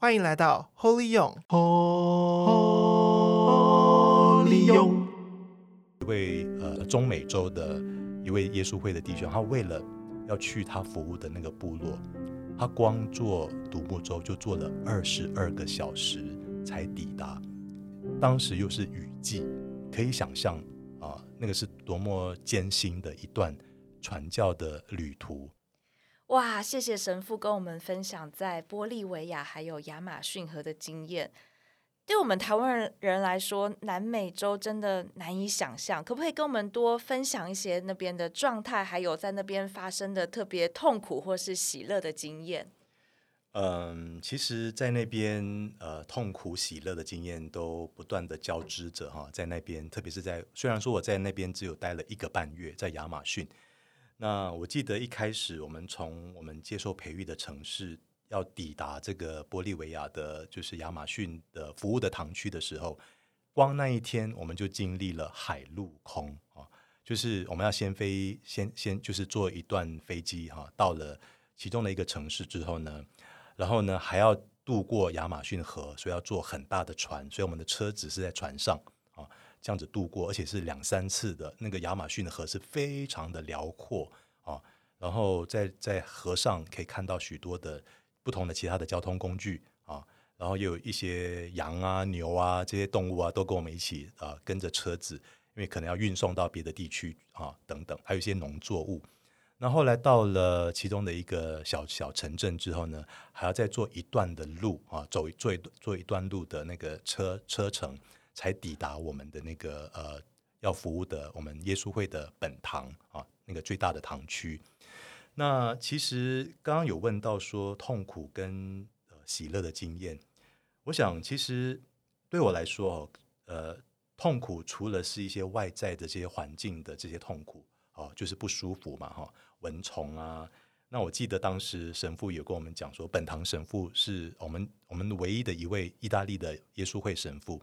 欢迎来到 Holy 勇，Holy 勇。一位呃中美洲的一位耶稣会的弟兄，他为了要去他服务的那个部落，他光坐独木舟就坐了二十二个小时才抵达。当时又是雨季，可以想象啊，那个是多么艰辛的一段传教的旅途。哇，谢谢神父跟我们分享在玻利维亚还有亚马逊河的经验。对我们台湾人来说，南美洲真的难以想象。可不可以跟我们多分享一些那边的状态，还有在那边发生的特别痛苦或是喜乐的经验？嗯，其实，在那边，呃，痛苦喜乐的经验都不断的交织着哈。在那边，特别是在虽然说我在那边只有待了一个半月，在亚马逊。那我记得一开始我们从我们接受培育的城市要抵达这个玻利维亚的，就是亚马逊的服务的堂区的时候，光那一天我们就经历了海陆空啊，就是我们要先飞，先先就是坐一段飞机哈，到了其中的一个城市之后呢，然后呢还要渡过亚马逊河，所以要坐很大的船，所以我们的车子是在船上。这样子度过，而且是两三次的。那个亚马逊的河是非常的辽阔啊，然后在在河上可以看到许多的不同的其他的交通工具啊，然后也有一些羊啊、牛啊这些动物啊，都跟我们一起啊跟着车子，因为可能要运送到别的地区啊等等，还有一些农作物。那后来到了其中的一个小小城镇之后呢，还要再坐一段的路啊，走坐一坐一段路的那个车车程。才抵达我们的那个呃要服务的我们耶稣会的本堂啊，那个最大的堂区。那其实刚刚有问到说痛苦跟喜乐的经验，我想其实对我来说，呃，痛苦除了是一些外在的这些环境的这些痛苦哦，就是不舒服嘛哈，蚊虫啊。那我记得当时神父有跟我们讲说，本堂神父是我们我们唯一的一位意大利的耶稣会神父。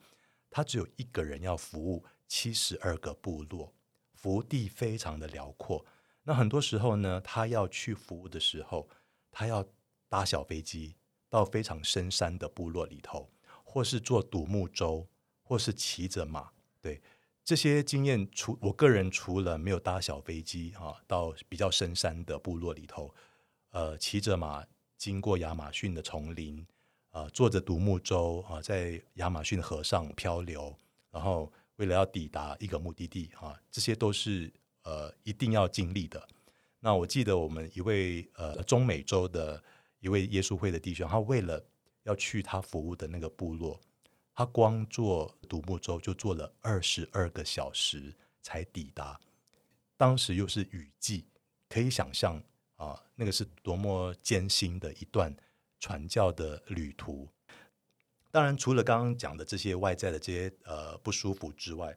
他只有一个人要服务七十二个部落，福地非常的辽阔。那很多时候呢，他要去服务的时候，他要搭小飞机到非常深山的部落里头，或是坐独木舟，或是骑着马。对，这些经验，除我个人除了没有搭小飞机啊，到比较深山的部落里头，呃，骑着马经过亚马逊的丛林。啊，坐着独木舟啊，在亚马逊河上漂流，然后为了要抵达一个目的地啊，这些都是呃一定要经历的。那我记得我们一位呃中美洲的一位耶稣会的弟兄，他为了要去他服务的那个部落，他光坐独木舟就坐了二十二个小时才抵达。当时又是雨季，可以想象啊，那个是多么艰辛的一段。传教的旅途，当然除了刚刚讲的这些外在的这些呃不舒服之外，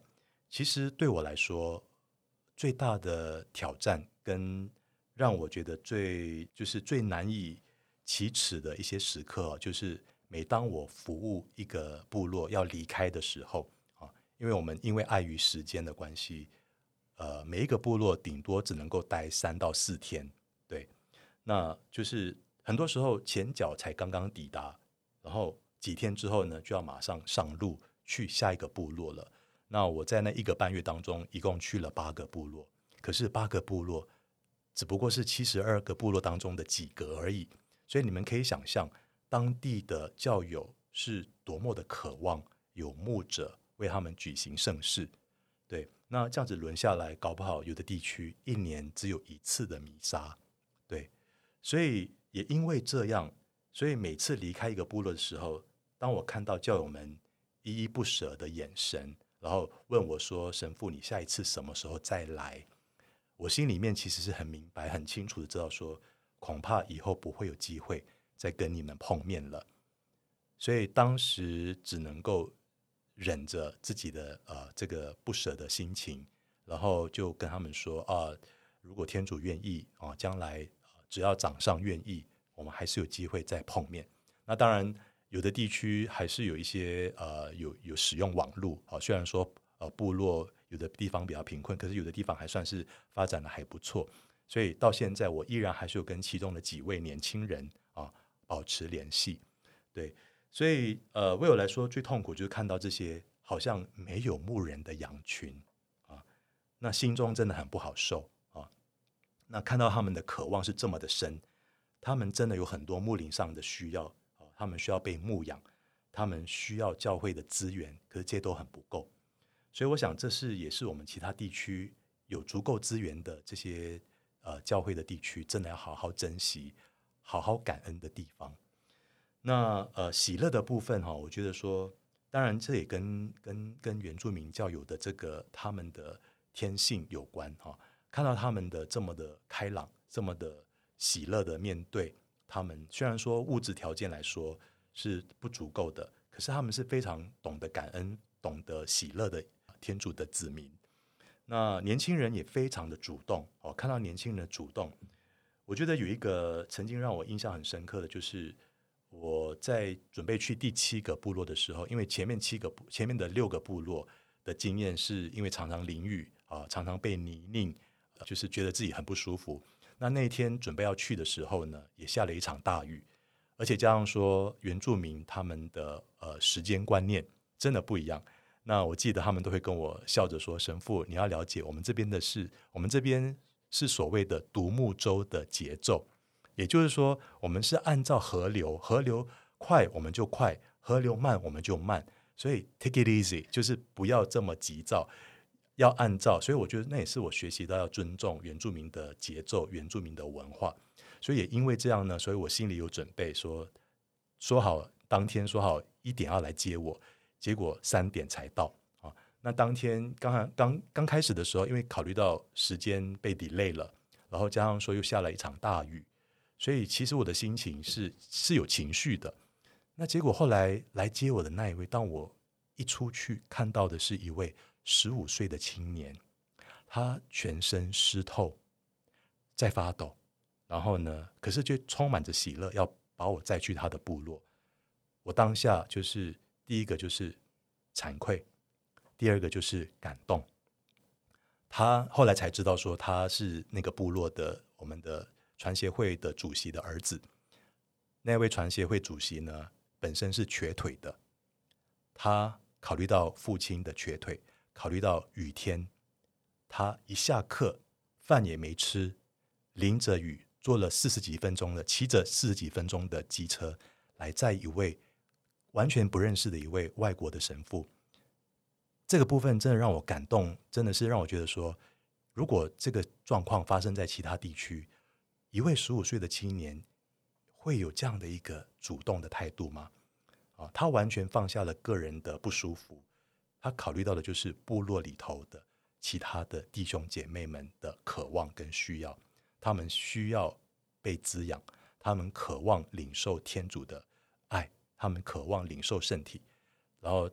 其实对我来说最大的挑战跟让我觉得最就是最难以启齿的一些时刻，就是每当我服务一个部落要离开的时候啊，因为我们因为碍于时间的关系，呃，每一个部落顶多只能够待三到四天，对，那就是。很多时候前脚才刚刚抵达，然后几天之后呢，就要马上上路去下一个部落了。那我在那一个半月当中，一共去了八个部落，可是八个部落只不过是七十二个部落当中的几个而已。所以你们可以想象，当地的教友是多么的渴望有牧者为他们举行圣事。对，那这样子轮下来，搞不好有的地区一年只有一次的弥撒。对，所以。也因为这样，所以每次离开一个部落的时候，当我看到教友们依依不舍的眼神，然后问我说：“神父，你下一次什么时候再来？”我心里面其实是很明白、很清楚的知道说，恐怕以后不会有机会再跟你们碰面了。所以当时只能够忍着自己的呃这个不舍的心情，然后就跟他们说：“啊，如果天主愿意啊，将来。”只要掌上愿意，我们还是有机会再碰面。那当然，有的地区还是有一些呃有有使用网络啊。虽然说呃部落有的地方比较贫困，可是有的地方还算是发展的还不错。所以到现在，我依然还是有跟其中的几位年轻人啊保持联系。对，所以呃，为我来说最痛苦就是看到这些好像没有牧人的羊群啊，那心中真的很不好受。那看到他们的渴望是这么的深，他们真的有很多牧灵上的需要啊，他们需要被牧养，他们需要教会的资源，可是这都很不够。所以我想，这是也是我们其他地区有足够资源的这些呃教会的地区，真的要好好珍惜、好好感恩的地方。那呃喜乐的部分哈，我觉得说，当然这也跟跟跟原住民教友的这个他们的天性有关哈。看到他们的这么的开朗，这么的喜乐的面对他们，虽然说物质条件来说是不足够的，可是他们是非常懂得感恩、懂得喜乐的。天主的子民，那年轻人也非常的主动哦。看到年轻人的主动，我觉得有一个曾经让我印象很深刻的就是我在准备去第七个部落的时候，因为前面七个部前面的六个部落的经验是因为常常淋雨啊，常常被泥泞，就是觉得自己很不舒服。那那天准备要去的时候呢，也下了一场大雨，而且加上说原住民他们的呃时间观念真的不一样。那我记得他们都会跟我笑着说：“神父，你要了解，我们这边的是，我们这边是所谓的独木舟的节奏，也就是说，我们是按照河流，河流快我们就快，河流慢我们就慢，所以 take it easy，就是不要这么急躁，要按照。所以我觉得那也是我学习到要尊重原住民的节奏，原住民的文化。所以也因为这样呢，所以我心里有准备说，说好当天说好一点要来接我。”结果三点才到啊！那当天刚刚刚开始的时候，因为考虑到时间被 delay 了，然后加上说又下了一场大雨，所以其实我的心情是是有情绪的。那结果后来来接我的那一位，当我一出去看到的是一位十五岁的青年，他全身湿透，在发抖，然后呢，可是却充满着喜乐，要把我载去他的部落。我当下就是。第一个就是惭愧，第二个就是感动。他后来才知道说他是那个部落的我们的传协会的主席的儿子。那位传协会主席呢，本身是瘸腿的。他考虑到父亲的瘸腿，考虑到雨天，他一下课饭也没吃，淋着雨坐了四十几分钟的，骑着四十几分钟的机车来载一位。完全不认识的一位外国的神父，这个部分真的让我感动，真的是让我觉得说，如果这个状况发生在其他地区，一位十五岁的青年会有这样的一个主动的态度吗？啊，他完全放下了个人的不舒服，他考虑到的就是部落里头的其他的弟兄姐妹们的渴望跟需要，他们需要被滋养，他们渴望领受天主的爱。他们渴望领受圣体，然后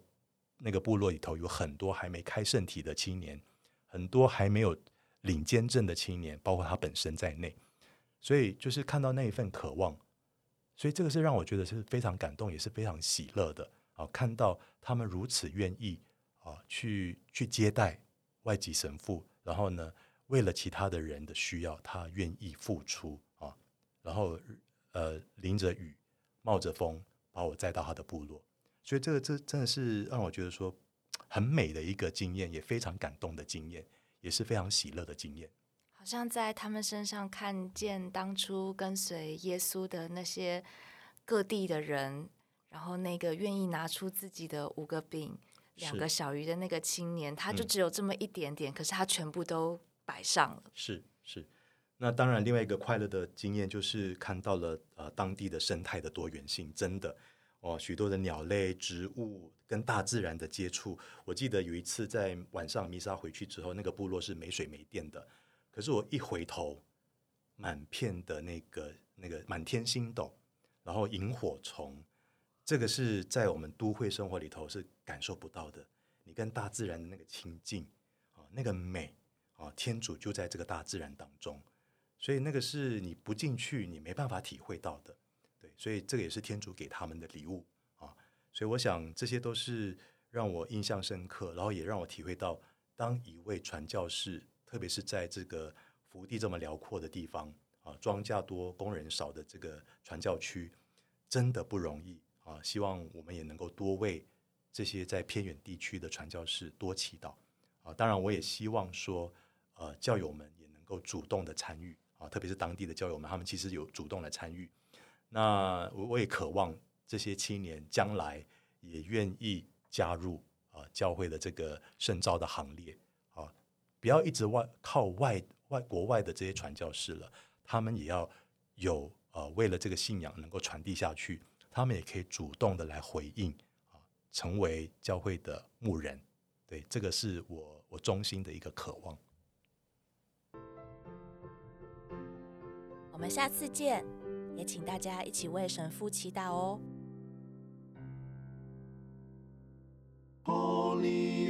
那个部落里头有很多还没开圣体的青年，很多还没有领坚证的青年，包括他本身在内。所以就是看到那一份渴望，所以这个是让我觉得是非常感动，也是非常喜乐的啊！看到他们如此愿意啊，去去接待外籍神父，然后呢，为了其他的人的需要，他愿意付出啊，然后呃，淋着雨，冒着风。把我载到他的部落，所以这个这真的是让我觉得说很美的一个经验，也非常感动的经验，也是非常喜乐的经验。好像在他们身上看见当初跟随耶稣的那些各地的人，然后那个愿意拿出自己的五个饼、两个小鱼的那个青年，他就只有这么一点点，嗯，可是他全部都摆上了。是是。那当然，另外一个快乐的经验就是看到了呃当地的生态的多元性，真的哦，许多的鸟类、植物跟大自然的接触。我记得有一次在晚上弥撒回去之后，那个部落是没水没电的，可是我一回头，满片的那个那个满天星斗，然后萤火虫，这个是在我们都会生活里头是感受不到的。你跟大自然的那个亲近啊，那个美啊，天主就在这个大自然当中。所以那个是你不进去，你没办法体会到的，对，所以这个也是天主给他们的礼物啊。所以我想这些都是让我印象深刻，然后也让我体会到，当一位传教士，特别是在这个福地这么辽阔的地方啊，庄稼多、工人少的这个传教区，真的不容易啊，希望我们也能够多为这些在偏远地区的传教士多祈祷啊。当然，我也希望说，呃，教友们也能够主动的参与啊，特别是当地的教友们，他们其实有主动的参与。那我我也渴望这些青年将来也愿意加入啊教会的这个圣召的行列啊，不要一直外靠外外国外的这些传教士了，他们也要有呃为了这个信仰能够传递下去。他们也可以主动的来回应啊，成为教会的牧人，对，这个是我我衷心的一个渴望。我们下次见，也请大家一起为神父祈祷哦。Holy